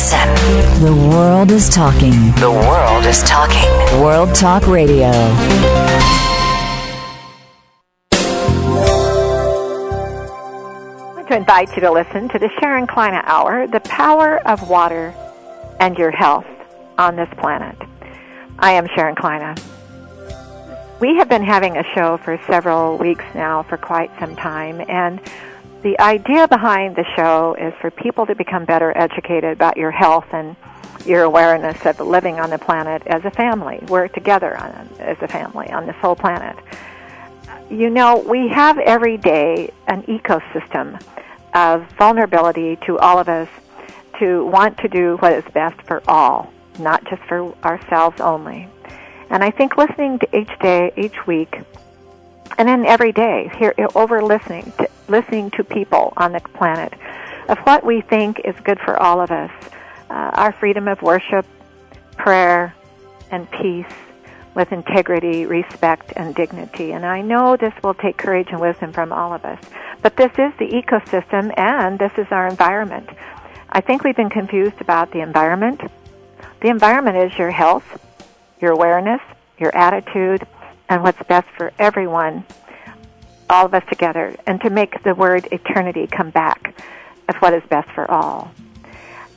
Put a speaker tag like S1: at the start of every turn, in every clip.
S1: Listen.
S2: The world is talking.
S1: The world is talking.
S2: World Talk Radio.
S3: I want to invite you to listen to the Sharon Kleyne Hour, The Power of Water and Your Health on This Planet. I am Sharon Kleyne. We have been having a show for several weeks now for quite some time, and the idea behind the show is for people to become better educated about your health and your awareness of living on the planet as a family. We're together on, as a family on this whole planet. You know, we have every day an ecosystem of vulnerability to all of us to want to do what is best for all, not just for ourselves only. And I think listening to each day, each week, and then every day, here over listening to listening to people on the planet of what we think is good for all of us, uh, our freedom of worship, prayer, and peace with integrity, respect, and dignity. And I know this will take courage and wisdom from all of us. But this is the ecosystem and this is our environment. I think we've been confused about the environment. The environment is your health, your awareness, your attitude, and what's best for everyone, all of us together, and to make the word eternity come back as what is best for all.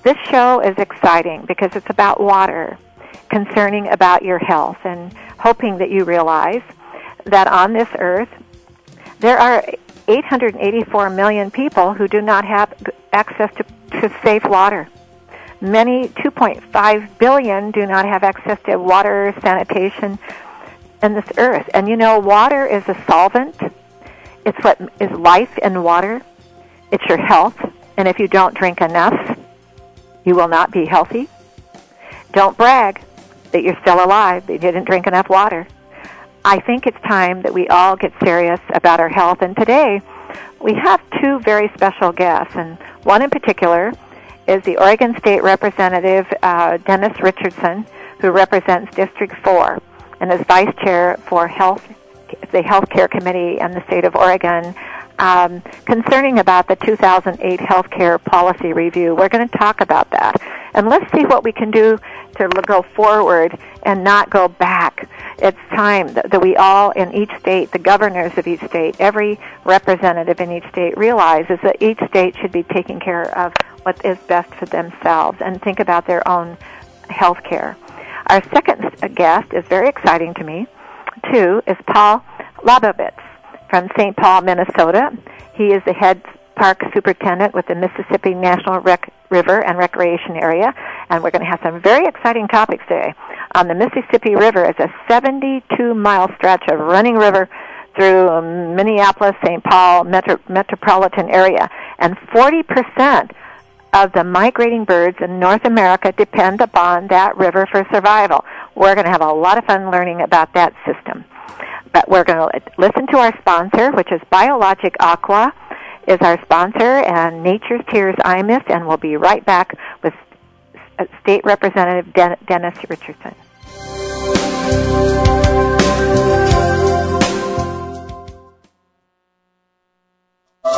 S3: This show is exciting because it's about water, concerning about your health, and hoping that you realize that on this earth there are 884 million people who do not have access to, to safe water. Many, 2.5 billion, do not have access to water, sanitation, in this earth. And you know, water is a solvent. It's what is life in water. It's your health. And if you don't drink enough, you will not be healthy. Don't brag that you're still alive, that you didn't drink enough water. I think it's time that we all get serious about our health. And today, we have two very special guests, and one in particular is the Oregon State Representative uh, Dennis Richardson, who represents District 4 and is Vice Chair for Health, the Health Care Committee in the state of Oregon. Um, concerning about the 2008 healthcare policy review, we're going to talk about that, and let's see what we can do to go forward and not go back. It's time that, that we all in each state, the governors of each state, every representative in each state realizes that each state should be taking care of what is best for themselves and think about their own health care. Our second guest is very exciting to me, too, is Paul Labovitz from St. Paul, Minnesota. He is the head park superintendent with the Mississippi National Rec- River and Recreation Area, and we're going to have some very exciting topics today. On the Mississippi River is a 72 mile stretch of running river through Minneapolis, St. Paul metro- metropolitan area, and 40% of the migrating birds in North America depend upon that river for survival. We're going to have a lot of fun learning about that system. But we're going to listen to our sponsor, which is Biologic Aqua is our sponsor, and Nature's Tears Eye Mist, and we'll be right back with State Representative Den- Dennis Richardson.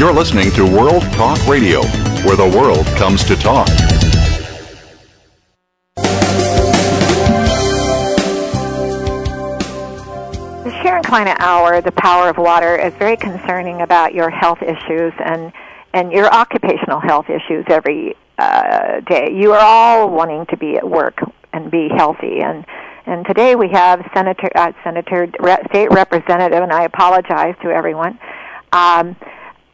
S4: You're listening to World Talk Radio, where the world comes to talk.
S3: The Sharon Kleyne Hour, The Power of Water, is very concerning about your health issues and, and your occupational health issues every uh, day. You are all wanting to be at work and be healthy. And, and today we have Senator, uh, Senator, Re- State Representative, and I apologize to everyone. Um,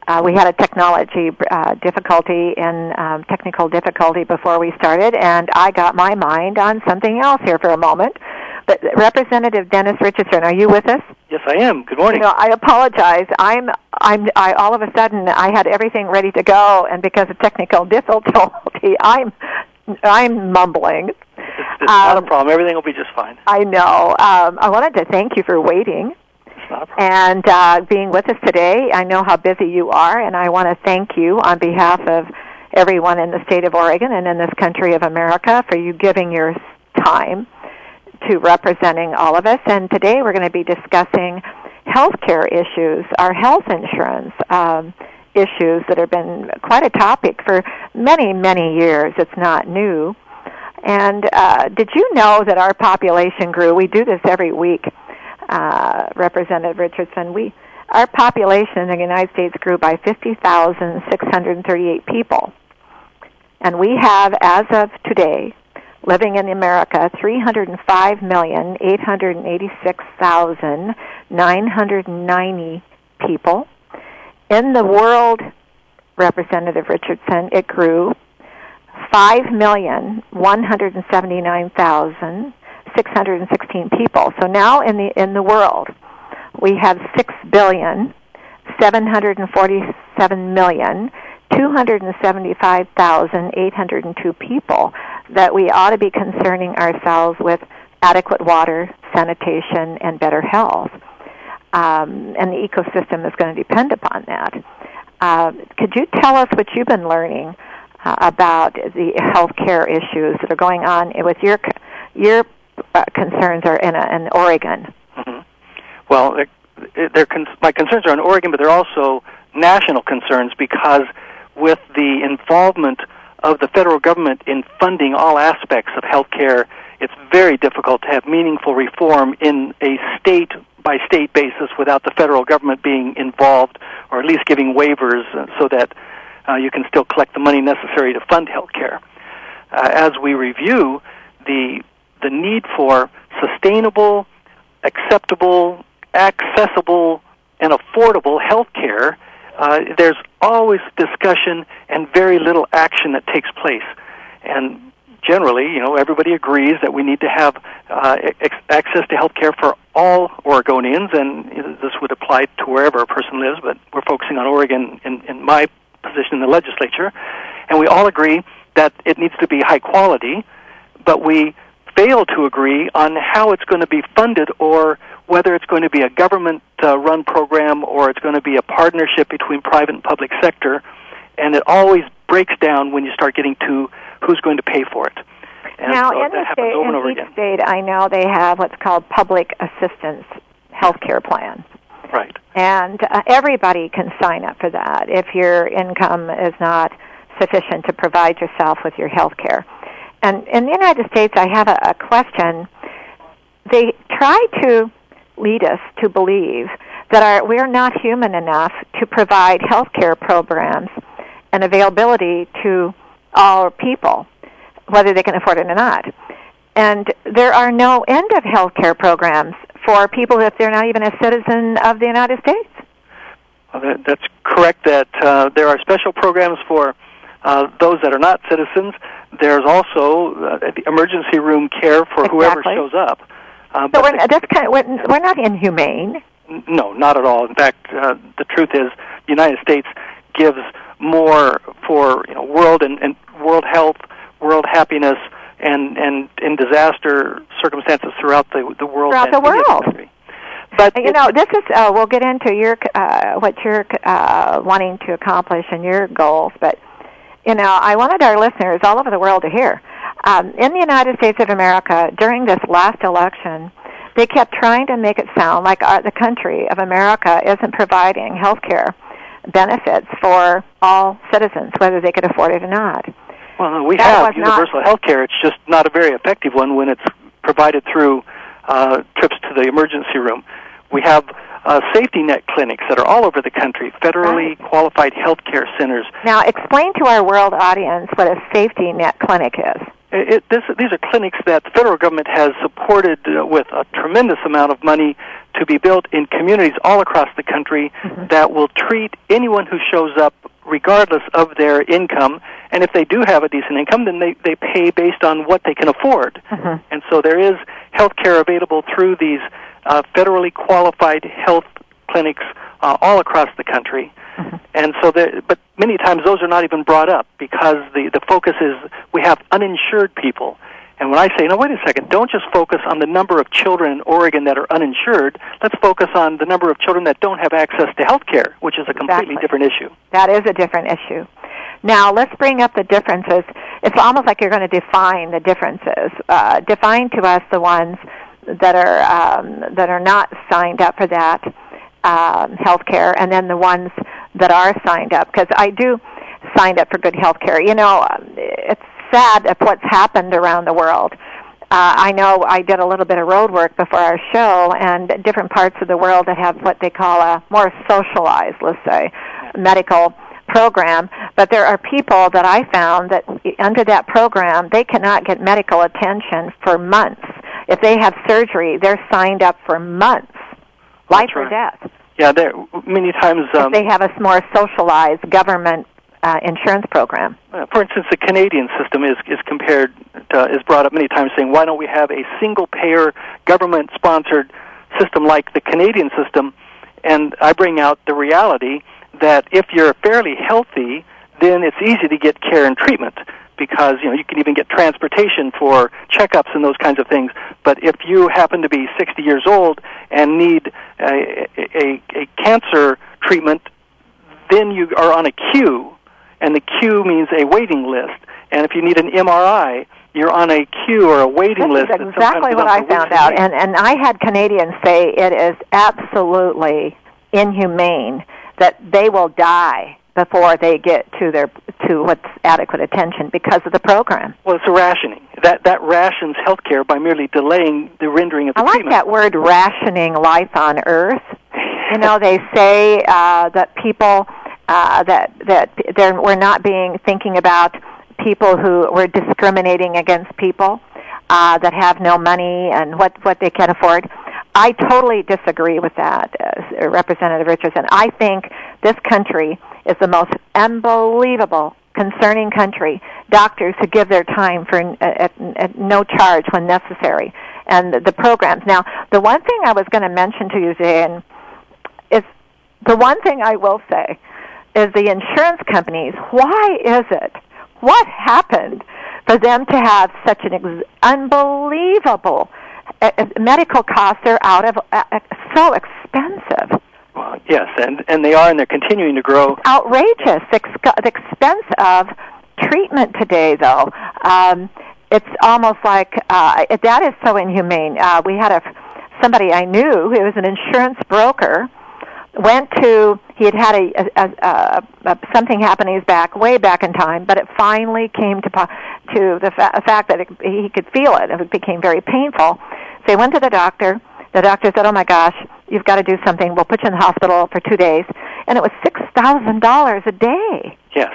S3: uh, we had a technology uh, difficulty and um, technical difficulty before we started, and I got my mind on something else here for a moment. But Representative Dennis Richardson, are you with us?
S5: Yes, I am. Good morning.
S3: You know, I apologize. I'm, I'm, I all of a sudden I had everything ready to go, and because of technical difficulty, I'm, I'm mumbling.
S5: It's, it's not a problem. Everything will be just fine.
S3: I know. Um, I wanted to thank you for waiting And uh, being with us today. I know how busy you are, and I want to thank you on behalf of everyone in the state of Oregon and in this country of America for you giving your time to representing all of us. And today we're going to be discussing healthcare issues, our health insurance um, issues that have been quite a topic for many, many years. It's not new. And uh, did you know that our population grew? We do this every week, uh, Representative Richardson. We our population in the United States grew by 50,638 people. And we have, as of today, living in America, 305,886,990 people. In the world, Representative Richardson, it grew 5,179,616 people. So now in the in the world, we have 6 billion 747 million 275,802 people that we ought to be concerning ourselves with adequate water, sanitation, and better health. Um, and the ecosystem is going to depend upon that. Uh, could you tell us what you've been learning uh, about the healthcare issues that are going on with your your uh, concerns are in, a, in Oregon?
S5: hmm Well, they're, they're con- my concerns are in Oregon, but they're also national concerns because with the involvement of the federal government in funding all aspects of healthcare, it's very difficult to have meaningful reform in a state by state basis without the federal government being involved or at least giving waivers so that uh, you can still collect the money necessary to fund healthcare. Uh, as we review the the need for sustainable, acceptable, accessible, and affordable health care, uh, there's always discussion and very little action that takes place. And generally, you know, everybody agrees that we need to have uh, ex- access to health care for all Oregonians, and this would apply to wherever a person lives, but we're focusing on Oregon in, in my position in the legislature. And we all agree that it needs to be high quality, but we fail to agree on how it's going to be funded or whether it's going to be a government uh, run program or it's going to be a partnership between private and public sector and it always breaks down when you start getting to who's going to pay for it and
S3: now,
S5: so
S3: in the
S5: that
S3: state,
S5: over and
S3: in
S5: over
S3: each
S5: again
S3: state, I know they have what's called public assistance health care plans.
S5: right
S3: And uh, everybody can sign up for that if your income is not sufficient to provide yourself with your health care. And in the United States, I have a, a question. They try to lead us to believe that our, we're not human enough to provide health care programs and availability to all people, whether they can afford it or not. And there are no end of health care programs for people if they're not even a citizen of the United States.
S5: Well, that, that's correct. That uh, there are special programs for uh, those that are not citizens. There's also uh, emergency room care for whoever
S3: Exactly.
S5: shows up. Uh,
S3: So
S5: but
S3: we're,
S5: the-
S3: that's kind of, we're, we're not inhumane.
S5: no, not at all. In fact, uh, the truth is, the United States gives more for you know world and, and world health, world happiness, and and in disaster circumstances throughout the the world.
S3: Throughout the world.
S5: country. But
S3: You know, this is uh, we'll get into your uh, what you're uh, wanting to accomplish and your goals, but you know, I wanted our listeners all over the world to hear. Um, in the United States of America, during this last election, they kept trying to make it sound like our, the country of America isn't providing health care benefits for all citizens, whether they could afford it or not.
S5: Well, no, we
S3: That
S5: have universal health care. It's just not a very effective one when it's provided through uh, trips to the emergency room. We have uh, safety net clinics that are all over the country, federally qualified health care centers.
S3: Now, explain to our world audience what a safety net clinic is.
S5: It, this, these are clinics that the federal government has supported uh, with a tremendous amount of money to be built in communities all across the country that will treat anyone who shows up regardless of their income And if they do have a decent income, then they, they pay based on what they can afford.
S3: Mhm.
S5: And so there is health care available through these uh, federally qualified health clinics uh, all across the country. And so, there, but many times those are not even brought up because the, the focus is we have uninsured people. And when I say, no, wait a second, don't just focus on the number of children in Oregon that are uninsured. Let's focus on the number of children that don't have access to health care, which is a completely
S3: Exactly.
S5: different issue.
S3: That is a different issue. Now, let's bring up the differences. It's almost like you're going to define the differences. Uh, define to us the ones that are um, that are not signed up for that um, health care, and then the ones that are signed up. Because I do signed up for good health care. You know, um, it's sad of what's happened around the world. Uh, I know I did a little bit of road work before our show, and different parts of the world that have what they call a more socialized, let's say, medical program. But there are people that I found that under that program, they cannot get medical attention for months. If they have surgery, they're signed up for months, life or death.
S5: Yeah, there many times. Um,
S3: if they have a more socialized government uh, insurance program.
S5: Uh, for instance, the Canadian system is is compared to, is brought up many times, saying why don't we have a single payer government sponsored system like the Canadian system? And I bring out the reality that if you're fairly healthy, then it's easy to get care and treatment because you know you can even get transportation for checkups and those kinds of things. But if you happen to be 60 years old and need a, a, a cancer treatment, then you are on a queue, and the queue means a waiting list. And if you need an MRI, you're on a queue or a waiting
S3: This
S5: list.
S3: is
S5: that
S3: exactly what I found out, and and I had Canadians say it is absolutely inhumane that they will die before they get to their to what's adequate attention because of the program.
S5: Well, it's a rationing. That that rations healthcare by merely delaying the rendering of the
S3: I like
S5: treatment.
S3: that word rationing life on earth. You know, they say uh, that people uh, that that they're, we're not being thinking about people who we're discriminating against people uh, that have no money and what what they can afford. I totally disagree with that, uh, Representative Richardson. I think this country is the most unbelievable, concerning country. Doctors who give their time for uh, at, at no charge when necessary, and the, the programs. Now, the one thing I was going to mention to you, Zane, is the one thing I will say is the insurance companies. Why is it? What happened for them to have such an ex- unbelievable uh, uh, medical costs? Are out of uh, uh, so expensive,
S5: Well, yes, and and they are, and they're continuing to grow.
S3: outrageous. Ex- the expense of treatment today, though. Um, it's almost like uh, that is so inhumane. Uh, we had a somebody I knew who was an insurance broker went to he had had a, a, a, a something happen his back way back in time, but it finally came to to the fa- fact that it, he could feel it. And it became very painful. So he went to the doctor. The doctor said, "Oh my gosh, you've got to do something. We'll put you in the hospital for two days." And it was six thousand dollars a day.
S5: Yes,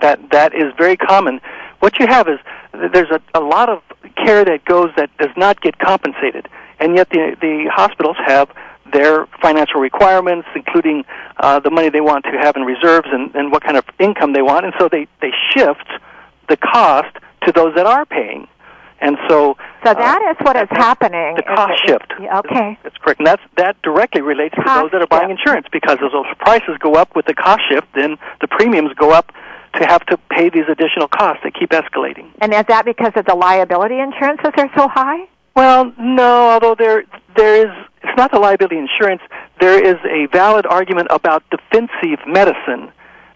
S5: that that is very common. What you have is there's a, a lot of care that goes that does not get compensated, and yet the the hospitals have their financial requirements, including uh, the money they want to have in reserves and, and what kind of income they want, and so they they shift the cost to those that are paying, and so
S3: So that is what is happening.
S5: the cost shift.
S3: Okay.
S5: That's correct. And that's, that directly relates to those that are buying
S3: shift.
S5: insurance because as those prices go up with the cost shift, then the premiums go up to have to pay these additional costs that keep escalating.
S3: And is that because of the liability insurances are so high?
S5: Well, no, although there there is it's not the liability insurance, there is a valid argument about defensive medicine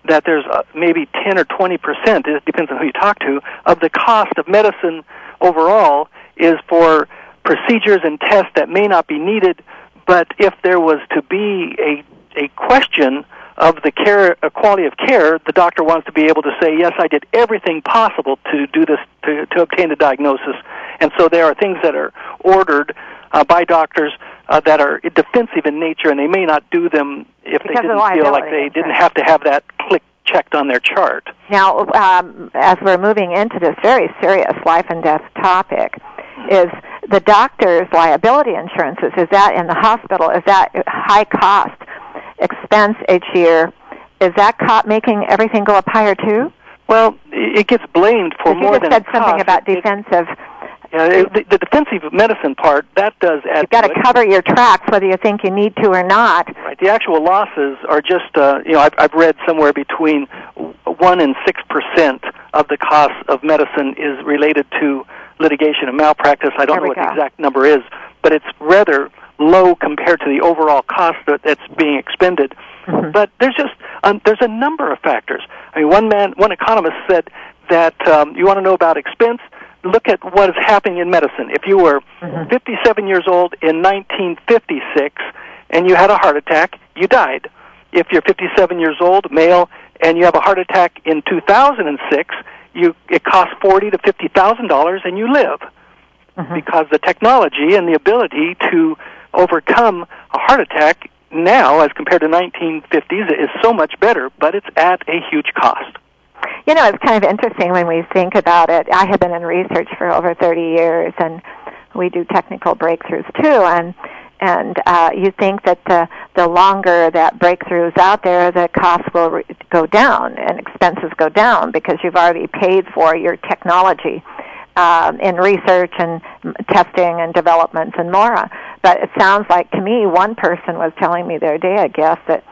S5: that there's uh, maybe 10 or 20 percent, it depends on who you talk to, of the cost of medicine overall is for procedures and tests that may not be needed, but if there was to be a, a question of the care, uh, quality of care, the doctor wants to be able to say, yes, I did everything possible to do this, to, to obtain the diagnosis. And so there are things that are ordered uh, by doctors uh, that are defensive in nature, and they may not do them if
S3: Because
S5: they didn't feel like they didn't have to have that click checked on their chart.
S3: Now, um, as we're moving into this very serious life and death topic, is the doctor's liability insurances, is that in the hospital, is that high cost expense each year, is that co- making everything go up higher too?
S5: Well, it gets blamed for more You
S3: just
S5: than
S3: said something
S5: costs.
S3: about defensive.
S5: Yeah, it- the, the defensive medicine part that does add.
S3: You've got
S5: to
S3: to cover your tracks whether you think you need to or not.
S5: Right. The actual losses are just, uh, you know, I've, I've read somewhere between one and six percent of the cost of medicine is related to litigation and malpractice. I don't know what the exact number is, but it's rather low compared to the overall cost that, that's being expended.
S3: Mm-hmm.
S5: But there's just um, there's a number of factors. I mean, one man, one economist said that um, you want to know about expense. Look at what is happening in medicine. If you were
S3: Mm-hmm.
S5: 57 years old in 1956 and you had a heart attack, you died. If you're 57 years old, male, and you have a heart attack in 2006, you it costs 40 to 50 thousand dollars, and you live because the technology and the ability to overcome a heart attack now, as compared to 1950s, is so much better, but it's at a huge cost.
S3: You know, it's kind of interesting when we think about it. I have been in research for over 30 years, and we do technical breakthroughs too. And and uh, you think that the the longer that breakthroughs out there, the costs will re- go down and expenses go down because you've already paid for your technology um, in research and testing and development and more. But it sounds like to me, one person was telling me the other day, I guess, that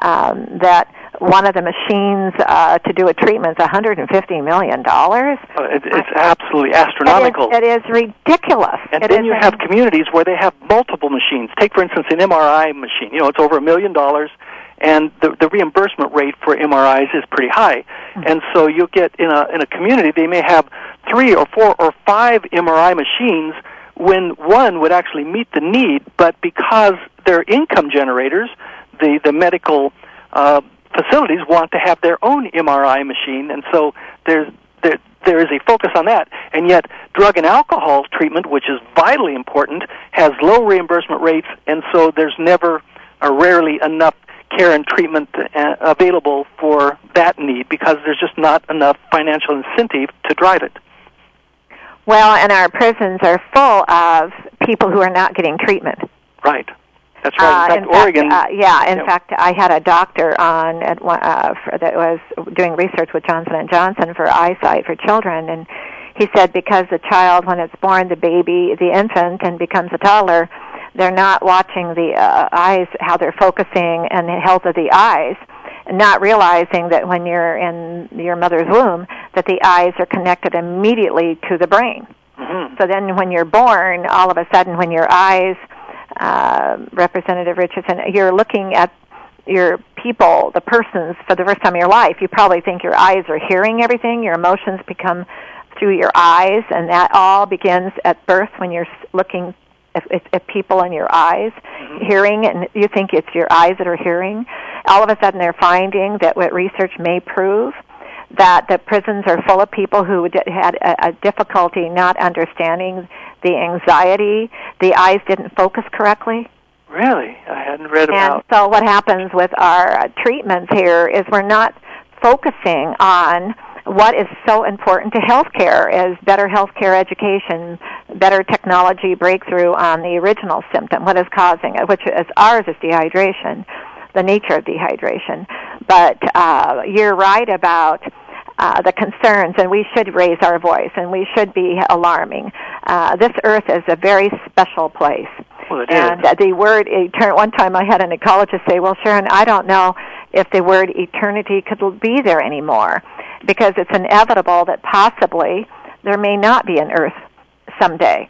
S3: um, that one of the machines uh, to do a treatment is 150 million dollars.
S5: Uh, it, it's absolutely astronomical.
S3: It is, it is ridiculous.
S5: And
S3: It
S5: then you have communities where they have multiple machines. Take, for instance, an MRI machine. You know, it's over a million dollars, and the, the reimbursement rate for MRIs is pretty high. And so you'll get in a in a community they may have three or four or five MRI machines when one would actually meet the need, but because they're income generators, the the medical uh, facilities want to have their own MRI machine, and so there's there there is a focus on that, and yet drug and alcohol treatment, which is vitally important, has low reimbursement rates, and so there's never or rarely enough care and treatment uh, available for that need because there's just not enough financial incentive to drive it.
S3: well, and our prisons are full of people who are not getting treatment.
S5: Right. That's right.
S3: Uh,
S5: in fact, Oregon.
S3: uh, yeah, in
S5: Yeah.
S3: fact, I had a doctor on at one, uh, for, that was doing research with Johnson and Johnson for eyesight for children, and he said because the child, when it's born, the baby, the infant, and becomes a toddler, they're not watching the uh, eyes, how they're focusing, and the health of the eyes, and not realizing that when you're in your mother's womb, that the eyes are connected immediately to the brain.
S5: Mhm.
S3: So then, when you're born, all of a sudden, when your eyes, uh, Representative Richardson, you're looking at your people, the persons, for the first time in your life. You probably think your eyes are hearing everything. Your emotions become through your eyes, and that all begins at birth when you're looking at, at, at people in your eyes, hearing, and you think it's your eyes that are hearing. All of a sudden, they're finding that what research may prove that the prisons are full of people who had a, a difficulty not understanding the anxiety. The eyes didn't focus correctly.
S5: Really, I hadn't read about.
S3: And so what happens with our uh, treatments here is we're not focusing on what is so important to healthcare is better healthcare education, better technology breakthrough on the original symptom, what is causing it, which is ours is dehydration, the nature of dehydration. But uh, you're right about uh, the concerns, and we should raise our voice, and we should be alarming. Uh, this earth is a very special place.
S5: Well, it is.
S3: and uh, the word eternity. One time, I had an ecologist say, "Well, Sharon, I don't know if the word eternity could be there anymore, because it's inevitable that possibly there may not be an Earth someday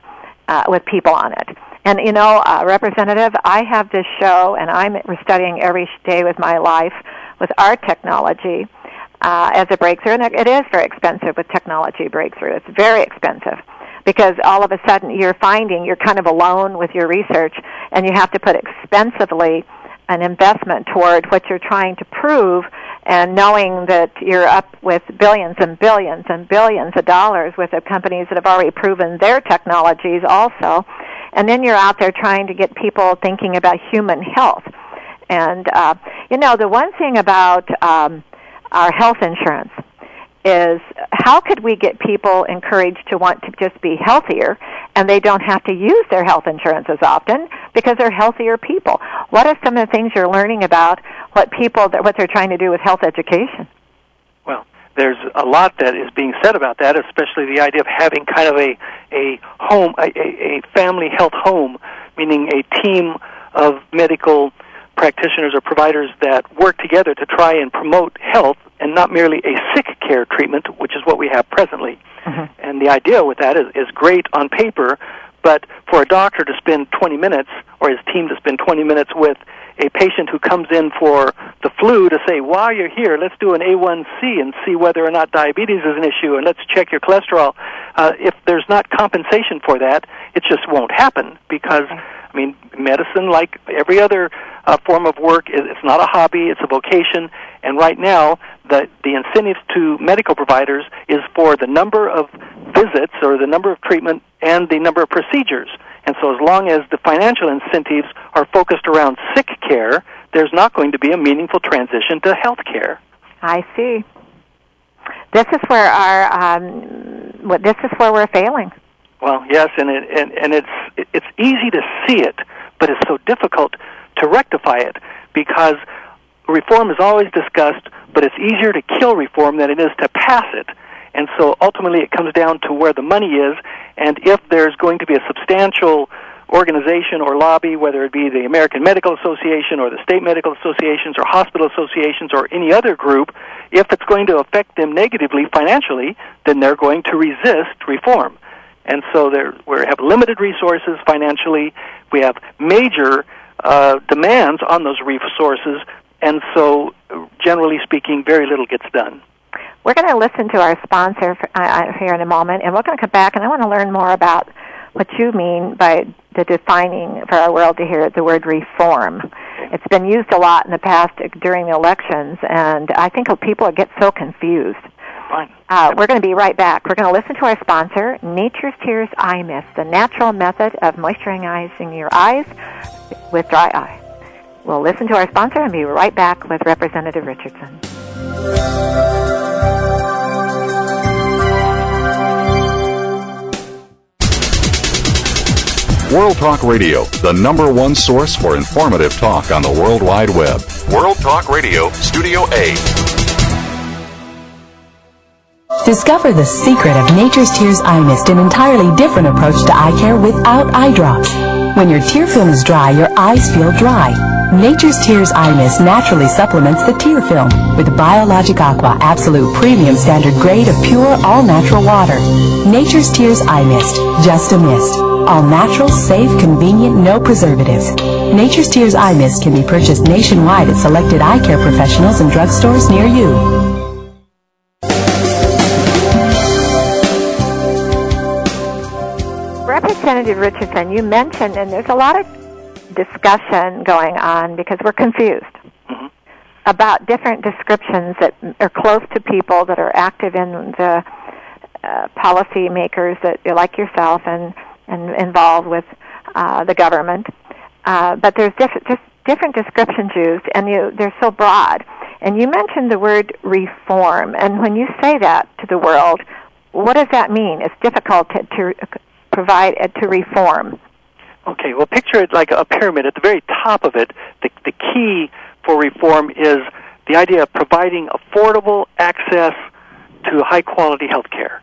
S3: uh, with people on it." And you know, uh, Representative, I have this show, and I'm studying every day with my life with our technology uh, as a breakthrough, and it is very expensive with technology breakthrough. It's very expensive because all of a sudden you're finding you're kind of alone with your research, and you have to put expensively an investment toward what you're trying to prove, and knowing that you're up with billions and billions and billions of dollars with the companies that have already proven their technologies also, and then you're out there trying to get people thinking about human health. And uh, you know, the one thing about um, our health insurance is how could we get people encouraged to want to just be healthier and they don't have to use their health insurance as often because they're healthier people what are some of the things you're learning about what people what they're trying to do with health education
S5: there's a lot that is being said about that, especially the idea of having kind of a a home, a, a family health home, meaning a team of medical practitioners or providers that work together to try and promote health and not merely a sick care treatment, which is what we have presently.
S3: Mhm.
S5: And the idea with that is, is great on paper, but for a doctor to spend 20 minutes or his team to spend 20 minutes with a patient who comes in for the flu to say, while you're here, let's do an A1C and see whether or not diabetes is an issue and let's check your cholesterol. Uh, if there's not compensation for that, it just won't happen because, I mean, medicine, like every other uh, form of work, it's not a hobby, it's a vocation. And right now, the, the incentives to medical providers is for the number of visits or the number of treatment and the number of procedures. And so as long as the financial incentives are focused around sick care, there's not going to be a meaningful transition to health care.
S3: I see. This is where our um, what- this is where we're failing.
S5: Well, yes, and it, and and it's it's easy to see it, but it's so difficult to rectify it because reform is always discussed, but it's easier to kill reform than it is to pass it. And so ultimately it comes down to where the money is, and if there's going to be a substantial organization or lobby, whether it be the American Medical Association or the state medical associations or hospital associations or any other group, if it's going to affect them negatively financially, then they're going to resist reform. And so we have limited resources financially. We have major uh, demands on those resources, and so generally speaking, very little gets done.
S3: We're going to listen to our sponsor for, uh, uh, here in a moment, and we're going to come back, and I want to learn more about what you mean by the defining for our world to hear the word reform. It's been used a lot in the past during the elections, and I think people get so confused. Uh, we're going to be right back. We're going to listen to our sponsor, Nature's Tears Eye Mist, the natural method of moisturizing your eyes with dry eye. We'll listen to our sponsor and be right back with Representative Richardson.
S4: World Talk Radio, the number one source for informative talk on the World Wide Web. World Talk Radio, Studio A.
S2: Discover the secret of Nature's Tears Eye Mist, an entirely different approach to eye care without eye drops. When your tear film is dry, your eyes feel dry. Nature's Tears Eye Mist naturally supplements the tear film with Biologic Aqua Absolute Premium Standard Grade of pure, all-natural water. Nature's Tears Eye Mist, just a mist. All natural, safe, convenient, no preservatives. Nature's Tears Eye Mist can be purchased nationwide at selected eye care professionals and drugstores near you.
S3: Representative Richardson, you mentioned, and there's a lot of discussion going on because we're confused
S5: Mhm.
S3: about different descriptions that are close to people that are active in the uh, policy makers that like yourself and and involved with uh, the government. Uh, but there's different just different descriptions used, and you, they're so broad. And you mentioned the word reform, and when you say that to the world, what does that mean? It's difficult to, to provide uh, to reform.
S5: Okay, well, picture it like a pyramid. At the very top of it, the, the key for reform is the idea of providing affordable access to high quality health care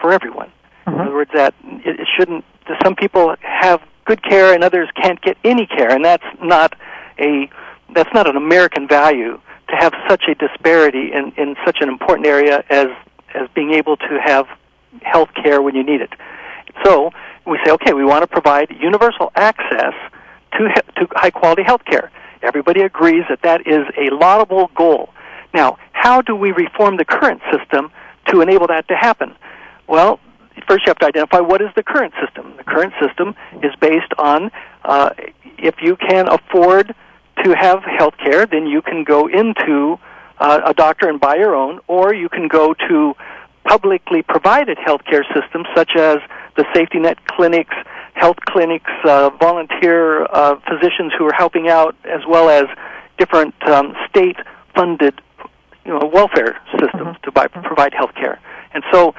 S5: for everyone. In other words, that it, it shouldn't, some people have good care and others can't get any care, and that's not a, that's not an American value to have such a disparity in, in such an important area as, as being able to have health care when you need it. So we say, okay, we want to provide universal access to to high quality health care. Everybody agrees that that is a laudable goal. Now, how do we reform the current system to enable that to happen? Well, first you have to identify what is the current system. The current system is based on uh, if you can afford to have health care, then you can go into uh, a doctor and buy your own, or you can go to publicly provided healthcare systems such as the safety net clinics, health clinics, uh, volunteer uh, physicians who are helping out, as well as different um, state-funded, you know, welfare systems to buy, provide health care. And so,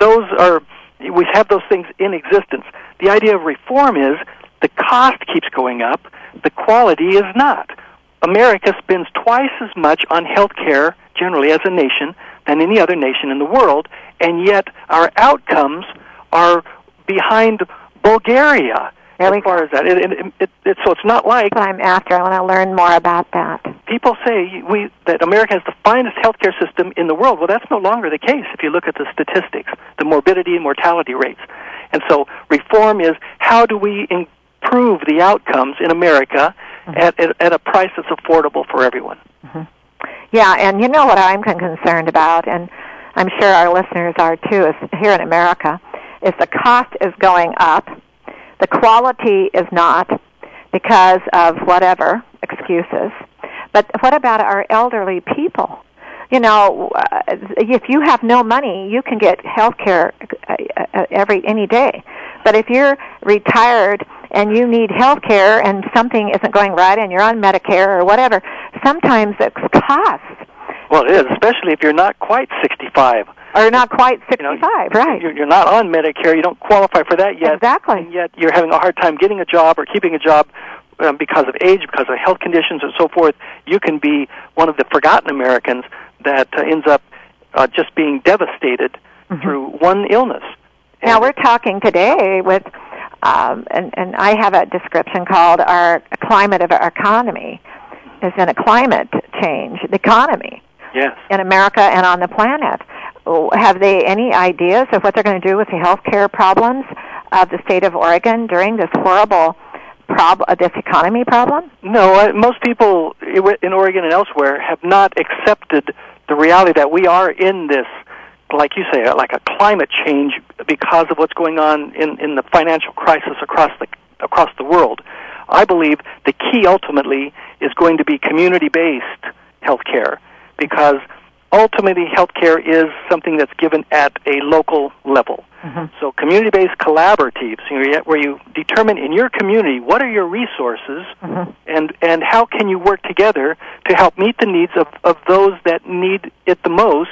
S5: those are we have those things in existence. The idea of reform is the cost keeps going up, the quality is not. America spends twice as much on health care generally as a nation than any other nation in the world, and yet our outcomes are behind Bulgaria
S3: There
S5: as far as that. It, it, it, it, so it's not like
S3: That's what I'm after. I want to learn more about that.
S5: people say we that America has the finest healthcare system in the world. Well, that's no longer the case if you look at the statistics, the morbidity and mortality rates. And so reform is how do we improve the outcomes in America mm-hmm. at, at, at a price that's affordable for everyone? Mm-hmm.
S3: Yeah, and you know what I'm concerned about, and I'm sure our listeners are too, is here in America, is the cost is going up, the quality is not because of whatever excuses. But what about our elderly people? You know, uh, if you have no money, you can get health care uh, uh, every any day. But if you're retired and you need health care and something isn't going right and you're on Medicare or whatever, sometimes it costs
S5: Well, it is, especially if you're not quite 65.
S3: or not quite
S5: You know,
S3: 65, right?
S5: You're, you're not on Medicare. You don't qualify for that yet.
S3: Exactly.
S5: And yet you're having a hard time getting a job or keeping a job um, because of age, because of health conditions, and so forth. You can be one of the forgotten Americans that uh, ends up uh, just being devastated through one illness.
S3: Mm-hmm. Now we're talking today with, um, and, and I have a description called our climate of our economy is in a climate change economy
S5: Yes.
S3: in America and on the planet. Have they any ideas of what they're going to do with the health care problems of the state of Oregon during this horrible prob- uh, this economy problem?
S5: No, uh, most people in Oregon and elsewhere have not accepted the reality that we are in this, like you say, uh, like a climate change because of what's going on in, in the financial crisis across the across the world. I believe the key ultimately is going to be community-based healthcare because ultimately healthcare is something that's given at a local level. Mm-hmm. So community-based collaboratives, where you determine in your community what are your resources, mm-hmm. and and how can you work together to help meet the needs of of those that need it the most,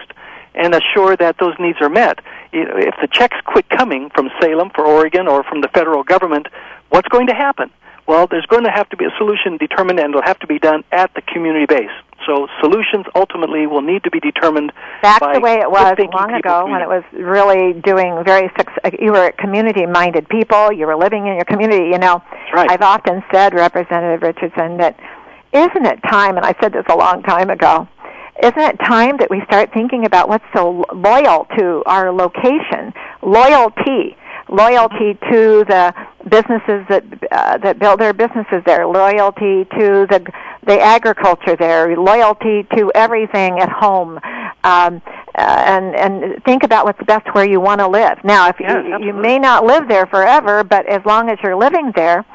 S5: and assure that those needs are met. If the checks quit coming from Salem for Oregon or from the federal government, what's going to happen? Well, there's going to have to be a solution determined, and it'll have to be done at the community base. So solutions ultimately will need to be determined
S3: back
S5: by
S3: the way it was long ago when it was really doing very uh, you were community minded people you were living in your community you know.
S5: Right.
S3: i've often said representative richardson that isn't it time and i said this a long time ago isn't it time that we start thinking about what's so loyal to our location? Loyalty loyalty to the businesses that uh, that build their businesses there loyalty to the the agriculture there loyalty to everything at home. Um, uh, and and think about what's best where you want to live. Now if
S5: Yes,
S3: you, you may not live there forever but as long as you're living there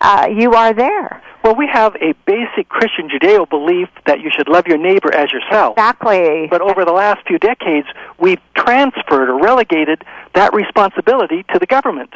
S3: uh, you are there.
S5: Well, we have a basic Christian Judeo belief that you should love your neighbor as yourself.
S3: exactly.
S5: But over the last few decades, we've transferred or relegated that responsibility to the government.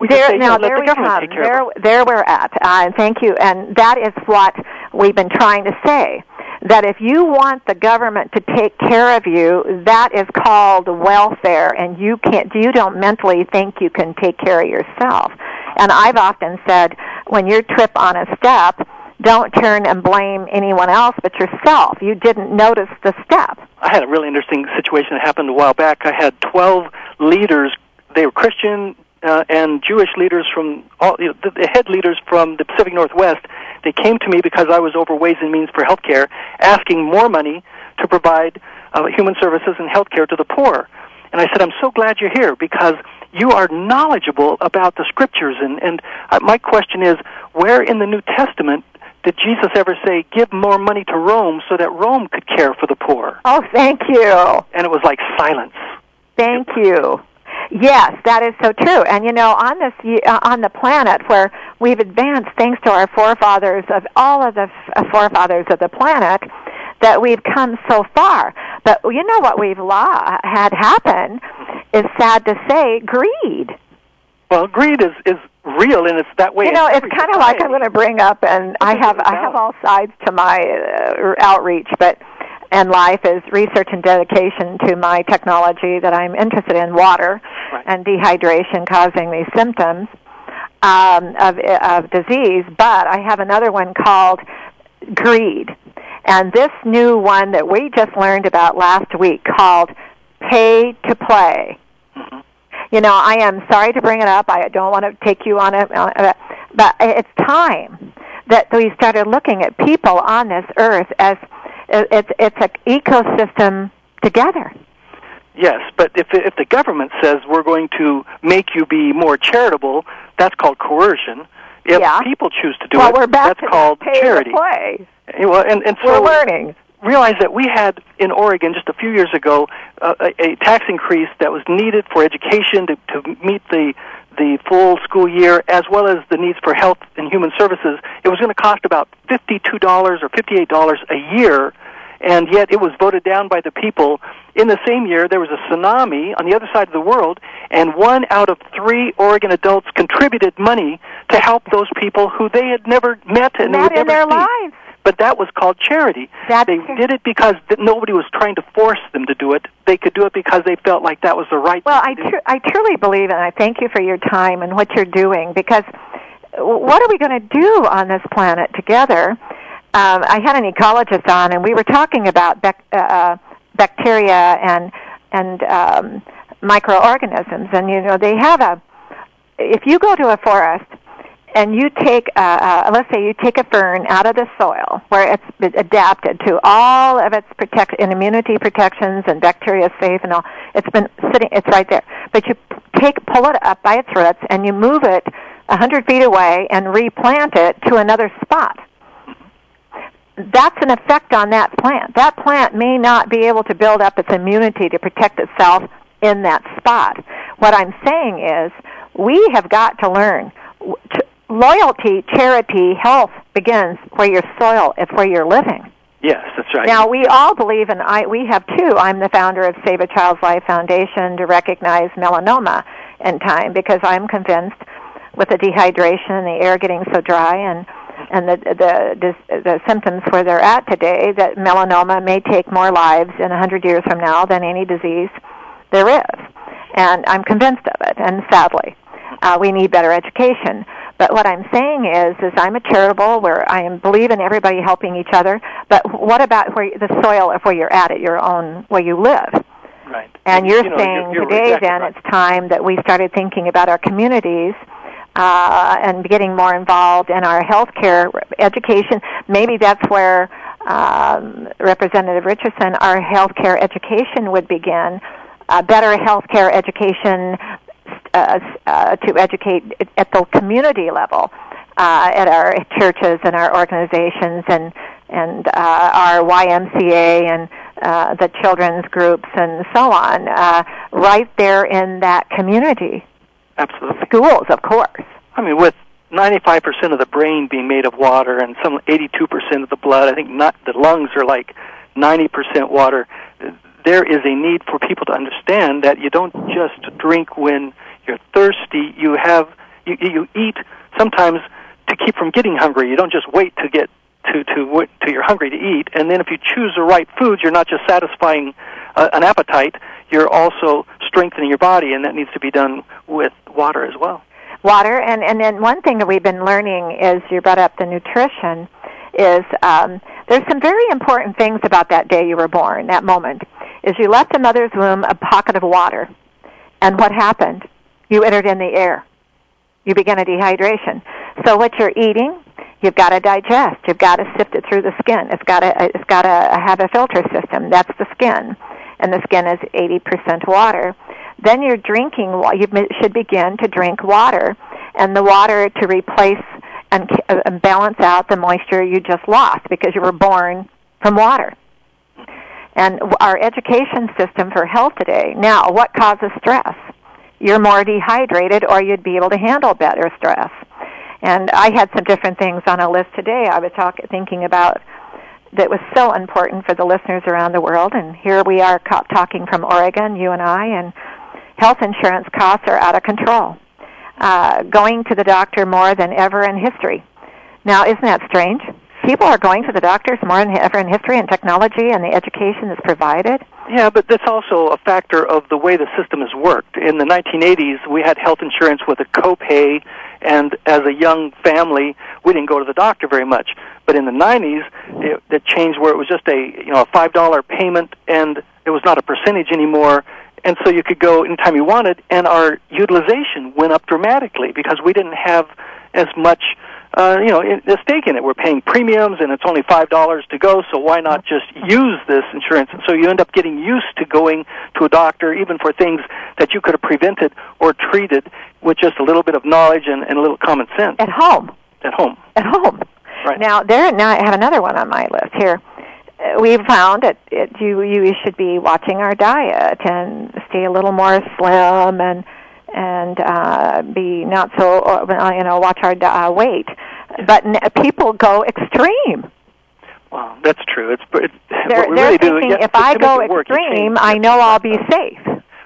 S5: We
S3: there, now
S5: "No, let
S3: there
S5: the
S3: we
S5: government
S3: come.
S5: take care
S3: There,
S5: of it.
S3: there we're at. Uh, thank you. And that is what we've been trying to say. That if you want the government to take care of you, that is called welfare, and you can't. You don't mentally think you can take care of yourself. And I've often said, when you trip on a step, don't turn and blame anyone else but yourself. You didn't notice the step.
S5: I had a really interesting situation that happened a while back. I had 12 leaders. They were Christian uh, and Jewish leaders from all you know, the, the head leaders from the Pacific Northwest. They came to me because I was over Ways and Means for Healthcare, asking more money to provide uh, human services and healthcare to the poor. And I said, I'm so glad you're here because you are knowledgeable about the scriptures. And, and uh, my question is, where in the New Testament did Jesus ever say, give more money to Rome so that Rome could care for the poor?
S3: Oh, thank you.
S5: And it was like silence.
S3: Thank you. Yes, that is so true. And you know, on this y- uh, on the planet where we've advanced thanks to our forefathers of all of the f- uh, forefathers of the planet, that we've come so far. But you know what we've law had happen is sad to say, greed.
S5: Well, greed is, is real, and it's that way.
S3: You know, it's kind of like I'm going to bring up, and I have I have all sides to my uh, outreach, but and life is research and dedication to my technology that I'm interested in, water
S5: Right.
S3: and dehydration causing these symptoms um, of of disease. But I have another one called greed, And this new one that we just learned about last week called Pay to Play.
S5: Mm-hmm.
S3: You know, I am sorry to bring it up. I don't want to take you on it, but it's time that we started looking at people on this earth as it's it's an ecosystem together.
S5: Yes, but if if the government says we're going to make you be more charitable, that's called coercion. If
S3: Yeah.
S5: people choose to do
S3: well,
S5: it, that's called charity.
S3: play.
S5: Well, and, and so We're
S3: learning.
S5: Realize that we had in Oregon just a few years ago uh, a, a tax increase that was needed for education to, to meet the the full school year as well as the needs for health and human services. It was going to cost about fifty-two dollars or fifty-eight dollars a year, and yet it was voted down by the people. In the same year, there was a tsunami on the other side of the world, and one out of three Oregon adults contributed money to help those people who they had never met and
S3: Met in
S5: never
S3: their
S5: see
S3: lives.
S5: But that was called charity.
S3: That's
S5: they did it because th- nobody was trying to force them to do it. They could do it because they felt like that was the right thing.
S3: Well, I
S5: thing to do.
S3: tr- I truly believe, and I thank you for your time and what you're doing because what are we going to do on this planet together? Um, I had an ecologist on, and we were talking about bec- uh, bacteria and and um, microorganisms, and you know they have a. If you go to a forest and you take, uh, uh, let's say, you take a fern out of the soil where it's adapted to all of its protect and immunity protections and bacteria safe and all. It's been sitting. It's right there. But you take, pull it up by its roots, and you move it a hundred feet away and replant it to another spot. That's an effect on that plant. That plant may not be able to build up its immunity to protect itself in that spot. What I'm saying is, we have got to learn loyalty, charity, health begins where your soil is where you're living.
S5: Yes, that's right.
S3: Now we all believe, and I we have too. I'm the founder of Save a Child's Life Foundation to recognize melanoma in time because I'm convinced with the dehydration and the air getting so dry and and the the the, the symptoms where they're at today that melanoma may take more lives in a hundred years from now than any disease there is, and I'm convinced of it. And sadly, uh, we need better education. But what I'm saying is, is I'm a charitable where I am believe in everybody helping each other. But what about where the soil of where you're at, at your own where you live?
S5: right.
S3: And
S5: You
S3: you're
S5: know,
S3: saying
S5: you're
S3: today,
S5: exactly
S3: then,
S5: right.
S3: it's time that we started thinking about our communities uh, and getting more involved in our healthcare education. Maybe that's where um, Representative Richardson, our healthcare education would begin. Uh, better healthcare education uh, uh, to educate at the community level, uh, at our churches and our organizations and and uh, our YMCA and uh, the children's groups and so on, uh, right there in that community.
S5: Absolutely.
S3: Schools, of course.
S5: I mean, with 95% of the brain being made of water and some 82% of the blood, I think not, the lungs are like 90% water. There is a need for people to understand that you don't just drink when you're thirsty. You have you, you eat sometimes to keep from getting hungry. You don't just wait to get to to to you're hungry to eat. And then if you choose the right foods, you're not just satisfying uh, an appetite. You're also strengthening your body, and that needs to be done with water as well.
S3: water and and then one thing that we've been learning is you brought up the nutrition is um there's some very important things about that day you were born that moment is you left the mother's womb a pocket of water and what happened you entered in the air. You begin a dehydration. So what you're eating you've got to digest. You've got to sift it through the skin. It's got to it's got to have a filter system. That's the skin. And the skin is 80% water. Then you're drinking you should begin to drink water. And the water to replace and, and balance out the moisture you just lost because you were born from water. And our education system for health today now what causes stress you're more dehydrated or you'd be able to handle better stress. And i had some different things on a list today. I was talk- thinking about that was so important for the listeners around the world. And here we are co- talking from oregon you and i and health insurance costs are out of control. Uh, going to the doctor more than ever in history. Now isn't that strange? People are going to the doctors more than ever in history and technology and the education that's provided
S5: Yeah, but that's also a factor of the way the system has worked. In the 1980s, we had health insurance with a copay, And as a young family, we didn't go to the doctor very much. But in the 90s, it, it changed where it was just a you know a five dollar payment, and it was not a percentage anymore. And so you could go anytime you wanted, and our utilization went up dramatically because we didn't have as much uh, you know, a stake in it. We're paying premiums, and it's only five dollars to go. So why not just use this insurance? And so you end up getting used to going to a doctor, even for things that you could have prevented or treated with just a little bit of knowledge and, and a little common sense
S3: At home.
S5: at home.
S3: At home.
S5: Right.
S3: Now there. Now I have another one on my list here. Uh, We found that it, you you should be watching our diet and stay a little more slim and and uh, be not so uh, you know watch our uh, weight. But n- people go extreme.
S5: Well, that's true. It's it,
S3: They're,
S5: what we
S3: they're
S5: really do.
S3: thinking
S5: yeah,
S3: if I go extreme, I know I'll be safe.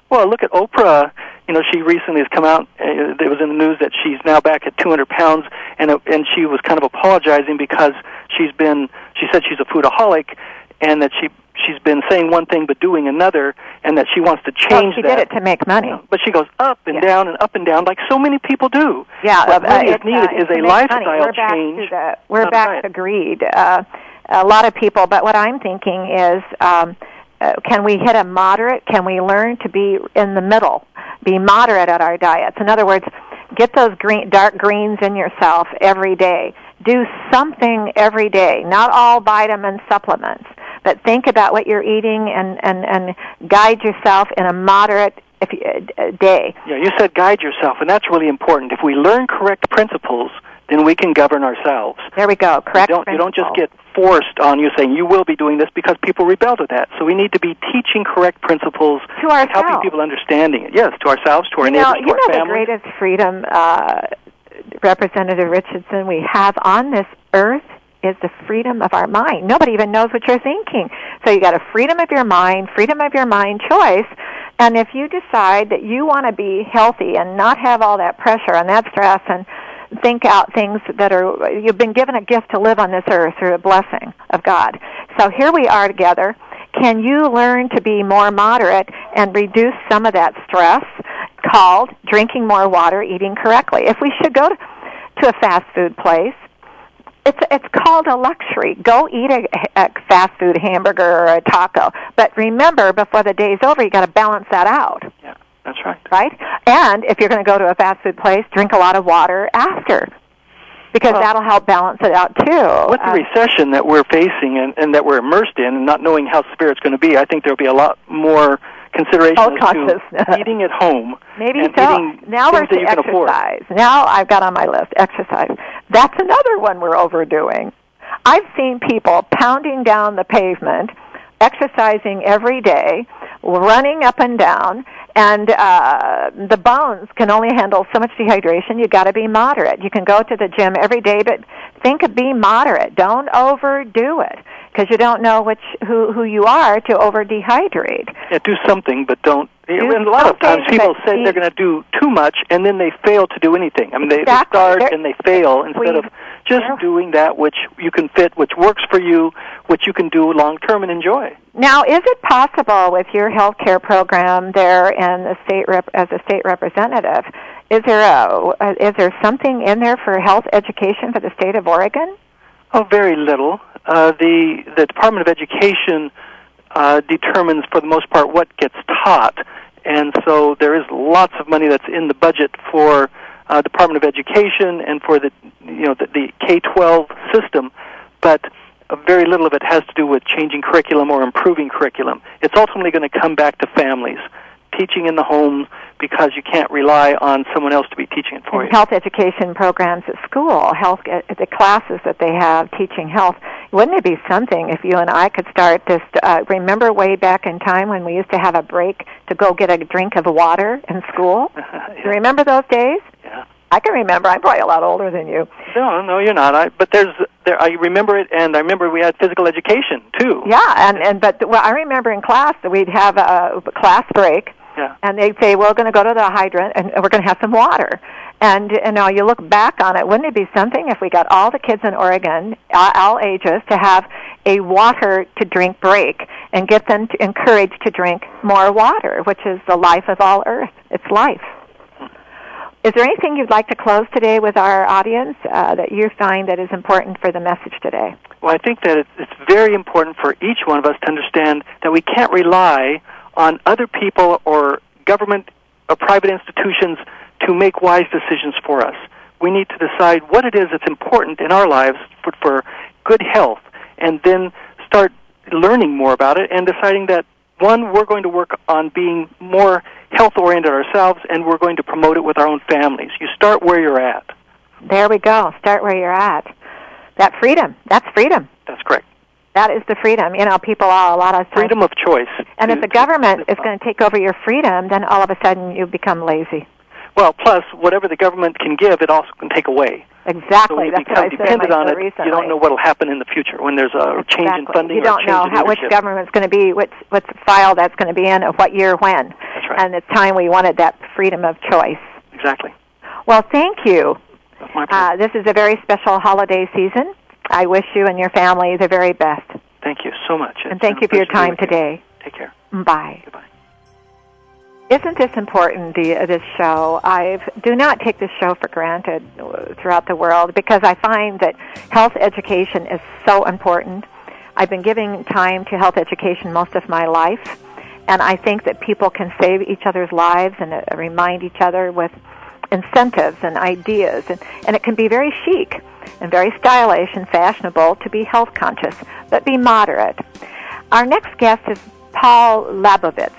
S5: Well, look at Oprah. You know, she recently has come out. Uh, it was in the news that she's now back at 200 pounds, and uh, and she was kind of apologizing because she's been. She said she's a foodaholic, and that she she's been saying one thing but doing another, and that she wants to
S3: Well,
S5: change
S3: she
S5: that.
S3: did it to make money.
S5: But she goes up and
S3: Yeah.
S5: down and up and down like so many people do.
S3: Yeah,
S5: what
S3: uh,
S5: really is
S3: it's,
S5: needed
S3: uh,
S5: is a lifestyle
S3: money. we're back
S5: change.
S3: To the, we're back to greed. Uh, a lot of people, but what I'm thinking is, um, uh, can we hit a moderate? Can we learn to be in the middle, be moderate at our diets? In other words, get those green, dark greens in yourself every day. Do something every day, not all vitamin supplements, but think about what you're eating and and and guide yourself in a moderate if you, uh, day.
S5: Yeah, you said guide yourself, and that's really important. If we learn correct principles, then we can govern ourselves.
S3: There we go. Correct.
S5: You don't, you don't just get forced on you saying you will be doing this because people rebel to that. So we need to be teaching correct principles,
S3: To ourselves.
S5: helping people understanding it. Yes, to ourselves, to our
S3: you know,
S5: neighbors, to
S3: you
S5: our
S3: know the greatest freedom, uh, Representative Richardson, we have on this earth is the freedom of our mind. Nobody even knows what you're thinking. So you got a freedom of your mind, freedom of your mind choice. And if you decide that you want to be healthy and not have all that pressure and that stress and think out things that are, you've been given a gift to live on this earth through a blessing of God. So here we are together. Can you learn to be more moderate and reduce some of that stress called drinking more water, eating correctly? If we should go to, to a fast food place, it's it's called a luxury. Go eat a, a fast food hamburger or a taco, but remember before the day's over, you got to balance that out,
S5: Yeah, that's right.
S3: right? And if you're going to go to a fast food place, drink a lot of water after, because
S5: Well-
S3: that'll help balance it out too.
S5: With the
S3: Uh,
S5: recession that we're facing and, and that we're immersed in, and not knowing how severe it's going to be, I think there'll be a lot more consideration as
S3: consciousness.
S5: to eating at home.
S3: Maybe
S5: and
S3: so.
S5: eating
S3: Now we're to
S5: you can afford.
S3: exercise. Now I've got on my list exercise. That's another one we're overdoing. I've seen people pounding down the pavement, exercising every day, running up and down, and uh, the bones can only handle so much dehydration. You've got to be moderate. You can go to the gym every day, but think of be moderate. Don't overdo it because you don't know which who who you are to over dehydrate.
S5: Yeah, do something, but don't.
S3: Do
S5: and a lot of times people say
S3: eat-
S5: they're going to do too much, and then they fail to do anything. I mean, they,
S3: Exactly.
S5: they start
S3: They're-
S5: and they fail instead of just
S3: they're-
S5: doing that which you can fit, which works for you, which you can do long term and enjoy.
S3: Now, is it possible with your health care program there and the state rep, as a state representative, is there a is there something in there for health education for the state of Oregon?
S5: Oh, very little. Uh, the the Department of Education uh, determines, for the most part, what gets taught, and so there is lots of money that's in the budget for uh, Department of Education and for the you know the, the K twelve system, but very little of it has to do with changing curriculum or improving curriculum. It's ultimately going to come back to families, teaching in the home because you can't rely on someone else to be teaching it for
S3: And
S5: you.
S3: health education programs at school, health uh, the classes that they have teaching health. Wouldn't it be something if you and I could start this? Uh, remember way back in time when we used to have a break to go get a drink of water in school? Do you remember those days?
S5: Yeah.
S3: I can remember. I'm probably a lot older than you.
S5: No, no, you're not. I, but there's there. I remember it, and I remember we had physical education too.
S3: Yeah, and and but well, I remember in class that we'd have a class break,
S5: Yeah.
S3: and they'd say, "We're going to go to the hydrant, and we're going to have some water." And you know, you look back on it, wouldn't it be something if we got all the kids in Oregon, all, ages, to have a water to drink break and get them to, encouraged to drink more water, which is the life of all Earth. It's life. is there anything you'd like to close today with our audience uh, that you find that is important for the message today?
S5: Well, I think that it's, it's very important for each one of us to understand that we can't rely on other people or government or private institutions to make wise decisions for us. We need to decide what it is that's important in our lives for, for good health, and then start learning more about it and deciding that one, we're going to work on being more health oriented ourselves, and we're going to promote it with our own families. You start where you're at.
S3: There we go. Start where you're at. That freedom. That's freedom.
S5: That's correct.
S3: That is the freedom. You know, people are a lot of times,
S5: Freedom of choice.
S3: And if the government is going to take over your freedom, then all of a sudden you become lazy.
S5: Well, plus, whatever the government can give, it also can take away. So
S3: Exactly.
S5: when you
S3: That's
S5: become dependent on it,
S3: recently.
S5: you don't know what will happen in the future when there's a change in funding
S3: You
S5: or
S3: don't know how, which government's going to be, which what's file that's going to be in, of what year, when.
S5: That's right.
S3: And it's time we wanted that freedom of choice.
S5: Exactly.
S3: Well, thank you.
S5: That's my pleasure.
S3: Uh, this is a very special holiday season. I wish you and your family the very best.
S5: thank you so much.
S3: And
S5: It's
S3: thank you for your
S5: pleasure to be
S3: time
S5: with you.
S3: today.
S5: Take care.
S3: Bye.
S5: Goodbye.
S3: Isn't this important, the, this show? I do not take this show for granted uh, throughout the world because I find that health education is so important. I've been giving time to health education most of my life, and I think that people can save each other's lives and uh, remind each other with incentives and ideas, and, and it can be very chic and very stylish and fashionable to be health conscious, but be moderate. Our next guest is Paul Labovitz,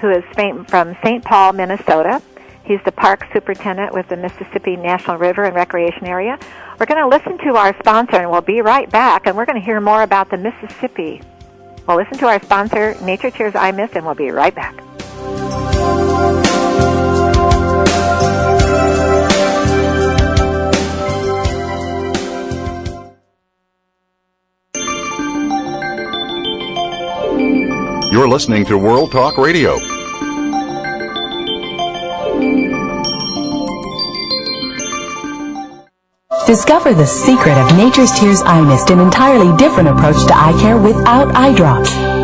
S3: who is from St. Paul, Minnesota. He's the park superintendent with the Mississippi National River and Recreation Area. We're going to listen to our sponsor, and we'll be right back, and we're going to hear more about the Mississippi. We'll listen to our sponsor, Nature's Tears Eye Mist, and we'll be right back.
S4: You're listening to World Talk Radio.
S2: Discover the secret of Nature's Tears Eye Mist, an entirely different approach to eye care without eye drops.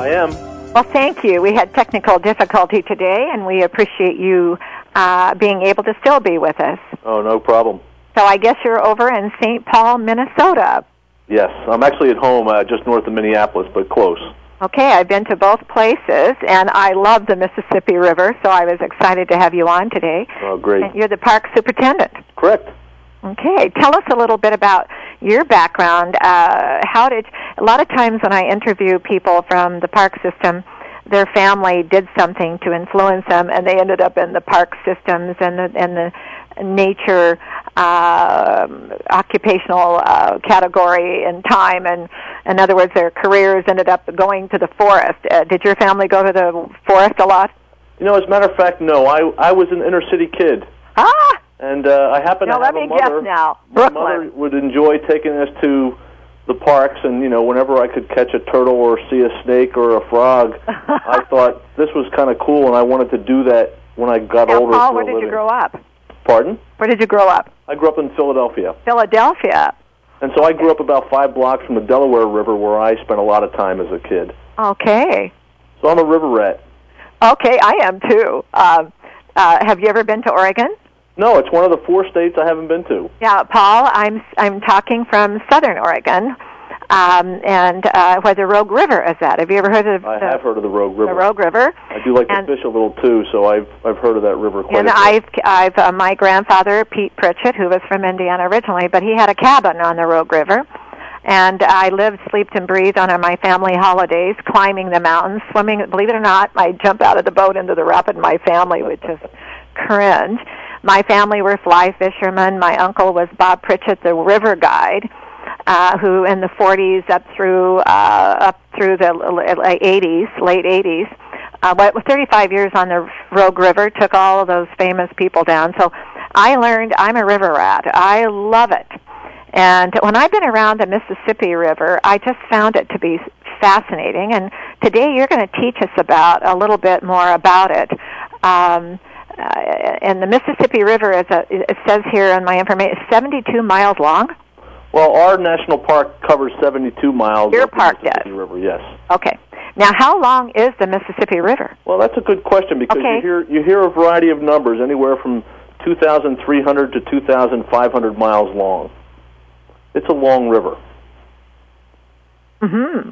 S6: I am.
S3: Well, thank you. We had technical difficulty today, and we appreciate you uh, being able to still be with us.
S6: Oh, no problem.
S3: So I guess you're over in St. Paul, Minnesota.
S6: Yes, I'm actually at home, uh, just north of Minneapolis, but close.
S3: Okay, I've been to both places, and I love the Mississippi River, so I was excited to have you on today.
S6: Oh, great.
S3: And you're the park superintendent.
S6: Correct.
S3: Okay, tell us a little bit about your background. Uh, how did a lot of times when I interview people from the park system, their family did something to influence them, and they ended up in the park systems and the and the nature uh, occupational uh, category in time. And in other words, their careers ended up going to the forest. Uh, did your family go to the forest a lot?
S6: You know, as a matter of fact, no. I I was an inner city kid,
S3: Ah,
S6: and uh, I happen
S3: now
S6: to have a mother.
S3: guess now.
S6: My
S3: Brooklyn.
S6: mother would enjoy taking us to the parks, and you know, whenever I could catch a turtle or see a snake or a frog, I thought this was kind of cool, and I wanted to do that when I got
S3: Now,
S6: older.
S3: Paul, where did you grow up?
S6: Pardon?
S3: Where did you grow up?
S6: I grew up in Philadelphia,
S3: Philadelphia.
S6: and so I grew up about five blocks from the Delaware River, where I spent a lot of time as a kid.
S3: Okay.
S6: So I'm a river rat.
S3: Okay, I am too. Um, uh, have you ever been to Oregon?
S6: No, it's one of the four states I haven't been to.
S3: Yeah, Paul. I'm I'm talking from Southern Oregon, um, and uh, where the Rogue River is at. Have you ever heard of
S6: I
S3: the,
S6: have heard of the Rogue River.
S3: the Rogue River?
S6: I do like
S3: and-
S6: to fish a little too, so I've I've heard of that river quite
S3: And
S6: a bit.
S3: I've I've uh, my grandfather Pete Pritchett, who was from Indiana originally, but he had a cabin on the Rogue River, and I lived, slept, and breathed on my family holidays, climbing the mountains, swimming. Believe it or not, I jump out of the boat into the rapid. My family would just cringe. My family were fly fishermen. My uncle was Bob Pritchett, the river guide, uh, who in the 40s up through uh, up through the l- l- 80s, late 80s, uh, with 35 years on the Rogue River, took all of those famous people down. So I learned I'm a river rat. I love it. And when I've been around the Mississippi River, I just found it to be fascinating. And today you're going to teach us about a little bit more about it. Um, uh, and the Mississippi River, as a, it says here in my information, is 72 miles long.
S6: Well, our national park covers 72 miles.
S3: Your
S6: of the
S3: park
S6: Mississippi
S3: does.
S6: River, yes.
S3: Okay. Now, how long is the Mississippi River?
S6: Well, that's a good question because
S3: Okay.
S6: you hear you hear a variety of numbers, anywhere from 2,300 to 2,500 miles long. It's a long river.
S3: hmm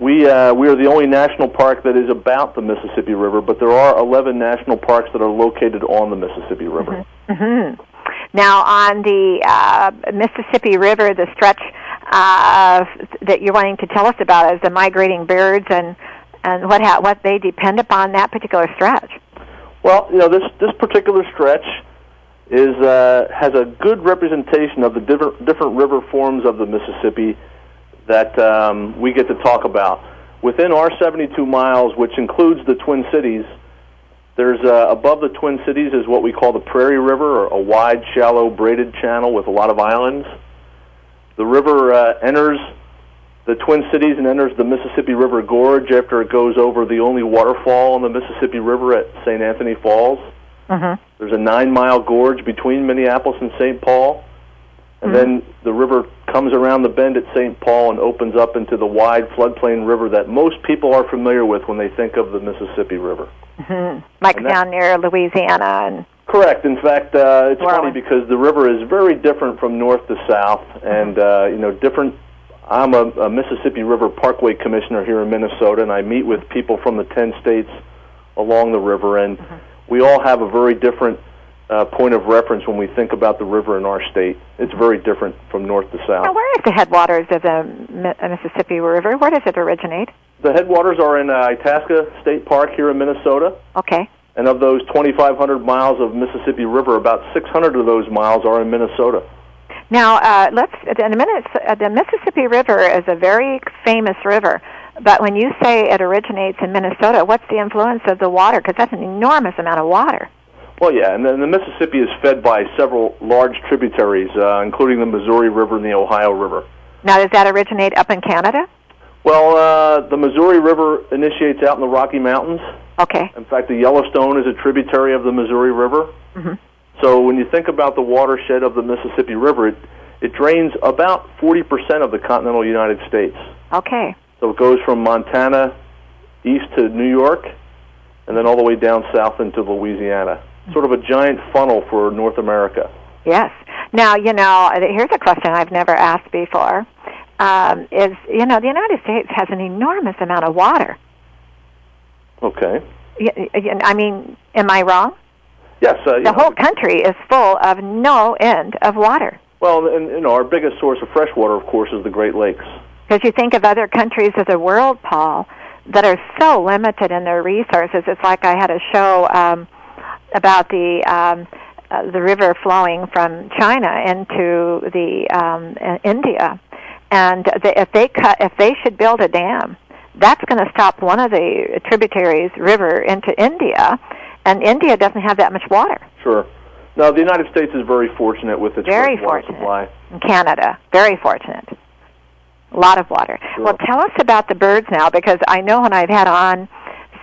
S6: We uh, we are the only national park that is about the Mississippi River, but there are 11 national parks that are located on the Mississippi River.
S3: hmm Now, on the uh, Mississippi River, the stretch uh, that you're wanting to tell us about is the migrating birds and and what ha- what they depend upon that particular stretch.
S6: Well, you know this this particular stretch is uh, has a good representation of the different different river forms of the Mississippi that um, we get to talk about. Within our 72 miles, which includes the Twin Cities, there's uh, above the Twin Cities is what we call the Prairie River, or a wide, shallow, braided channel with a lot of islands. The river uh, enters the Twin Cities and enters the Mississippi River Gorge after it goes over the only waterfall on the Mississippi River at St. Anthony Falls.
S3: hmm
S6: There's a nine mile gorge between Minneapolis and St. Paul. And then the river comes around the bend at St. Paul and opens up into the wide floodplain river that most people are familiar with when they think of the Mississippi River.
S3: hmm Like
S6: that-
S3: down near Louisiana and
S6: Correct. In fact, uh, it's funny because the river is very different from north to south, and uh, you know, different. I'm a, a Mississippi River Parkway commissioner here in Minnesota, and I meet with people from the ten states along the river, and we all have a very different uh, point of reference when we think about the river in our state. It's very different from north to south.
S3: now, where is the headwaters of the uh, Mississippi River? Where does it originate?
S6: The headwaters are in uh, Itasca State Park here in Minnesota.
S3: Okay.
S6: And of those 2,500 miles of Mississippi River, about 600 of those miles are in Minnesota.
S3: Now, uh, let's. In a minute, uh, the Mississippi River is a very famous river. But when you say it originates in Minnesota, what's the influence of the water? Because that's an enormous amount of water.
S6: Well, yeah, and then the Mississippi is fed by several large tributaries, uh, including the Missouri River and the Ohio River.
S3: Now, does that originate up in Canada?
S6: Well, uh, the Missouri River initiates out in the Rocky Mountains.
S3: Okay.
S6: In fact, the Yellowstone is a tributary of the Missouri River.
S3: Mm-hmm.
S6: So when you think about the watershed of the Mississippi River, it, it drains about 40% of the continental United States.
S3: Okay.
S6: So it goes from Montana east to New York, and then all the way down south into Louisiana. Sort of a giant funnel for North America.
S3: Yes. Now, you know, here's a question I've never asked before. Um, is you know the United States has an enormous amount of water.
S6: Okay.
S3: I mean, am I wrong?
S6: Yes. Uh,
S3: The
S6: know,
S3: whole country is full of no end of water.
S6: Well, and you know, our biggest source of fresh water, of course, is the Great Lakes.
S3: Because you think of other countries of the world, Paul, that are so limited in their resources. It's like I had a show um, about the um, uh, the river flowing from China into the um, uh, India, and the, if they cut, if they should build a dam, that's going to stop one of the tributaries river into India, and India doesn't have that much water.
S6: Sure. Now, the United States is very fortunate with its
S3: Very fortunate.
S6: supply.
S3: in Canada. Very fortunate. A lot of water.
S6: Sure.
S3: Well, tell us about the birds now, because I know when I've had on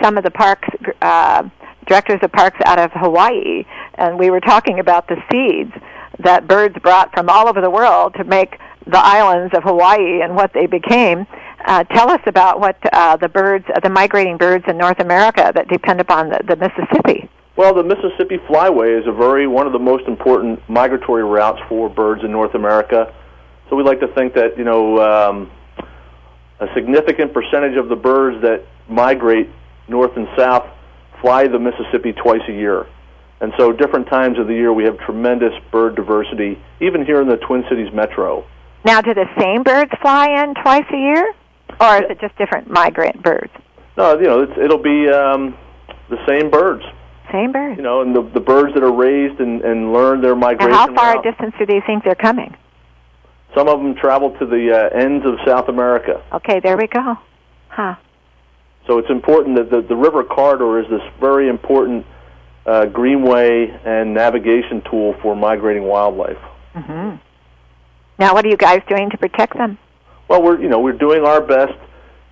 S3: some of the parks uh, directors of parks out of Hawaii, and we were talking about the seeds that birds brought from all over the world to make the islands of Hawaii and what they became. Uh, tell us about what uh, the birds, the migrating birds in North America that depend upon the, the Mississippi.
S6: Well, the Mississippi Flyway is a very one of the most important migratory routes for birds in North America. So we like to think that you know um, a significant percentage of the birds that migrate north and south fly the Mississippi twice a year. And so different times of the year we have tremendous bird diversity, even here in the Twin Cities metro.
S3: Now, do the same birds fly in twice a year, or is it just different migrant birds?
S6: No, you know, it's, it'll be um, the same birds.
S3: Same birds.
S6: You know, and the the birds that are raised and, and learn their migration.
S3: Now, how far
S6: route.
S3: a distance do they think they're coming?
S6: Some of them travel to the uh, ends of South America.
S3: Okay, there we go. Huh.
S6: So it's important that the, the river corridor is this very important uh, greenway and navigation tool for migrating wildlife.
S3: hmm Now, what are you guys doing to protect them?
S6: Well, we're you know we're doing our best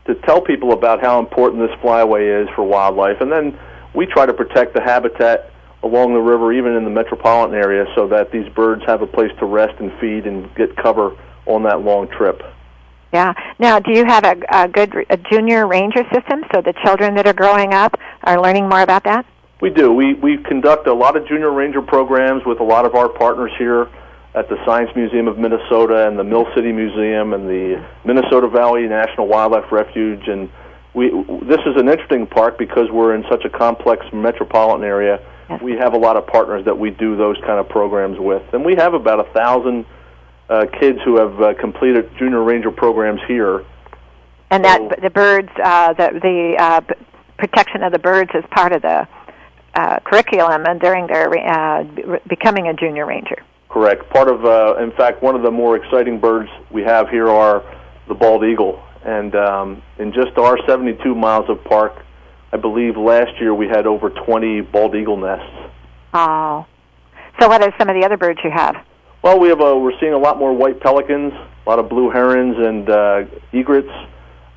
S6: to tell people about how important this flyway is for wildlife, and then we try to protect the habitat along the river, even in the metropolitan area, so that these birds have a place to rest and feed and get cover on that long trip.
S3: Yeah. Now, do you have a, a good a junior ranger system so the children that are growing up are learning more about that?
S6: We do. We we conduct a lot of junior ranger programs with a lot of our partners here at the Science Museum of Minnesota and the Mill City Museum and the Minnesota Valley National Wildlife Refuge and we this is an interesting park because we're in such a complex metropolitan area.
S3: Yes.
S6: We have a lot of partners that we do those kind of programs with, and we have about a thousand uh, kids who have uh, completed junior ranger programs here.
S3: And that the birds, uh, the the uh, protection of the birds is part of the uh, curriculum and during their uh, b- becoming a junior ranger.
S6: Correct. Part of, uh, in fact, one of the more exciting birds we have here are the bald eagle. And um, in just our 72 miles of park, I believe last year we had over 20 bald eagle nests.
S3: Oh. So, what are some of the other birds you have?
S6: Well, we have a, we're seeing a lot more white pelicans, a lot of blue herons and uh, egrets,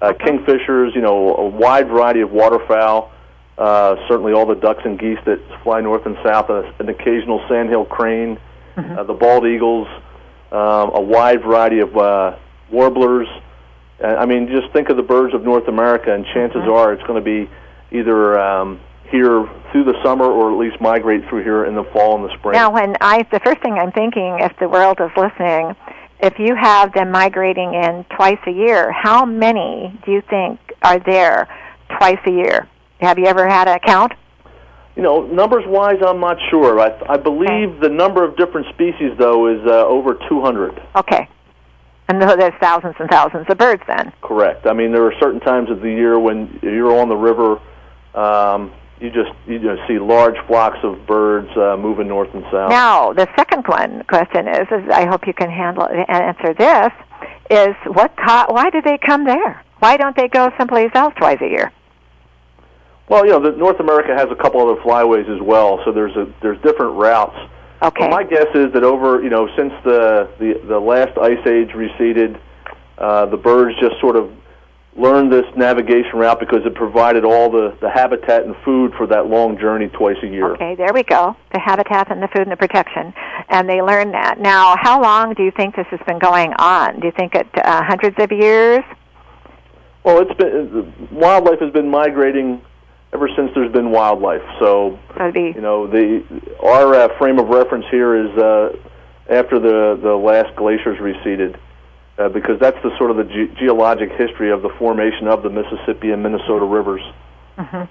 S6: uh, kingfishers. You know, a wide variety of waterfowl. Uh, certainly, all the ducks and geese that fly north and south. Uh, an occasional sandhill crane, uh, the bald eagles, um, a wide variety of uh, warblers. Uh, I mean, just think of the birds of North America, and chances are it's going to be either um, here through the summer or at least migrate through here in the fall and the spring.
S3: Now, when I, the first thing I'm thinking, if the world is listening, if you have them migrating in twice a year, how many do you think are there twice a year? Have you ever had a count?
S6: You know, numbers wise, I'm not sure. I, I believe the number of different species, though, is uh, over 200.
S3: Okay. And there's thousands and thousands of birds then.
S6: Correct. I mean, there are certain times of the year when you're on the river, um, you just you just see large flocks of birds uh, moving north and south.
S3: Now, the second one question is, is I hope you can handle answer this, is what co- why do they come there? Why don't they go someplace else twice a year?
S6: Well, you know, the, North America has a couple other flyways as well, so there's a there's different routes.
S3: Okay.
S6: My guess is that over you know since the the, the last ice age receded, uh, the birds just sort of learned this navigation route because it provided all the the habitat and food for that long journey twice a year.
S3: Okay, there we go. The habitat and the food and the protection. And they learn that. Now, how long do you think this has been going on? Do you think it uh, hundreds of years?
S6: Well, it's been wildlife has been migrating ever since there's been wildlife. So
S3: be
S6: you know the our uh, frame of reference here is uh, after the the last glaciers receded. Uh, because that's the sort of the ge- geologic history of the formation of the Mississippi and Minnesota rivers.
S3: mhm.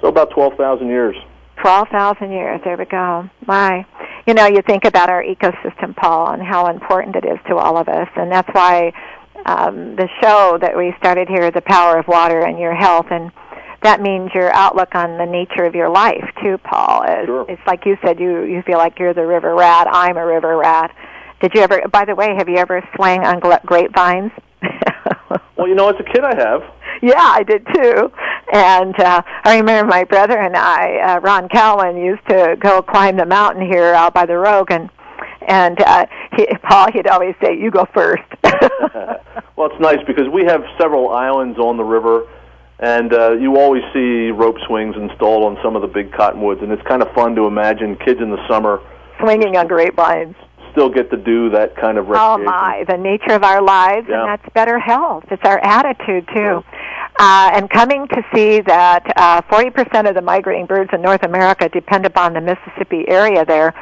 S6: So about 12,000 years.
S3: 12,000 years. There we go. My. You know, you think about our ecosystem, Paul, and how important it is to all of us. And that's why um, the show that we started here, The Power of Water and Your Health, and that means your outlook on the nature of your life, too, Paul. Is,
S6: Sure.
S3: It's like you said, you, you feel like you're the river rat. I'm a river rat. Did you ever, by the way, have you ever swung on grapevines?
S6: Well, you know, as a kid, I have.
S3: Yeah, I did too. And uh, I remember my brother and I, uh, Ron Cowan, used to go climb the mountain here out by the Rogue, and and uh, he, Paul, he'd always say, "You go first.
S6: well, it's nice because we have several islands on the river, and uh, you always see rope swings installed on some of the big cottonwoods, and it's kind of fun to imagine kids in the summer
S3: Swinging on grapevines.
S6: Still get to do that kind of
S3: Oh my, the nature of our lives,
S6: Yeah.
S3: and that's better health. It's our attitude too. Uh, and coming to see that uh, 40% of the migrating birds in North America depend upon the Mississippi area there.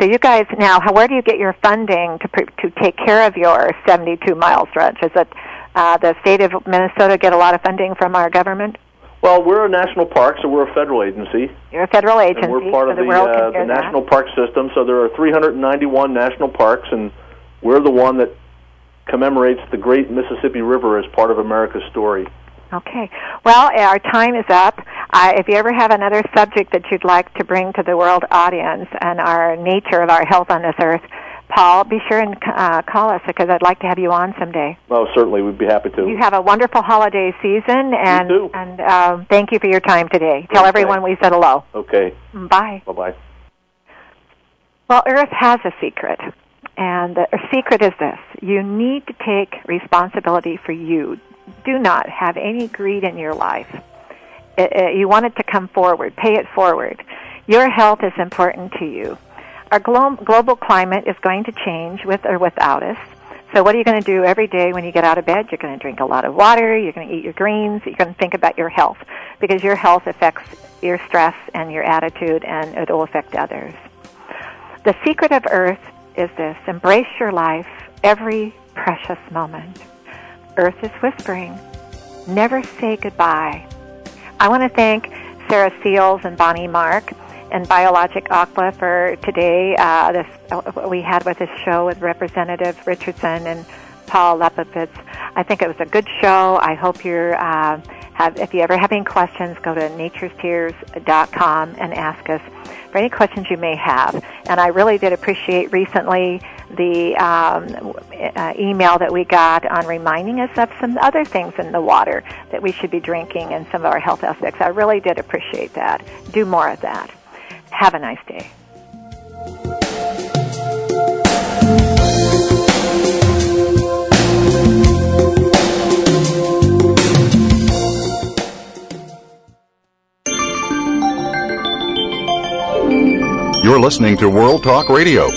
S3: So you guys now, how, where do you get your funding to pr- to take care of your 72 mile stretch? Is it uh, the state of Minnesota get a lot of funding from our government?
S6: Well, we're a national park, so we're a federal agency,
S3: You're a federal agency,
S6: and we're part
S3: so
S6: of
S3: the,
S6: the, uh, the national park system. So there are 391 national parks, and we're the one that commemorates the great Mississippi River as part of America's story.
S3: Okay. Well, our time is up. Uh, if you ever have another subject that you'd like to bring to the world audience and our nature of our health on this earth, Paul, be sure and uh, call us because I'd like to have you on someday.
S6: Oh, certainly, we'd be happy to.
S3: You have a wonderful holiday season, and and uh, thank you for your time today. Tell
S6: Okay.
S3: everyone we said hello.
S6: Okay.
S3: Bye.
S6: Bye bye.
S3: Well, Earth has a secret, and the secret is this: you need to take responsibility for you. Do not have any greed in your life. It, it, you want it to come forward. Pay it forward. Your health is important to you. Our glo- global climate is going to change with or without us. So what are you going to do every day when you get out of bed? You're going to drink a lot of water, you're going to eat your greens, you're going to think about your health because your health affects your stress and your attitude and it will affect others. The secret of earth is this. Embrace your life every precious moment. Earth is whispering. Never say goodbye. I want to thank Sarah Seals and Bonnie Mark and Biologic Aqua for today. Uh, this uh, we had with this show with Representative Richardson and Paul Labovitz. I think it was a good show. I hope you're uh, have. If you ever have any questions, go to naturestears.com and ask us for any questions you may have. And I really did appreciate recently the um, uh, email that we got on reminding us of some other things in the water that we should be drinking and some of our health aspects. I really did appreciate that. Do more of that. Have a nice day.
S4: You're listening to World Talk Radio,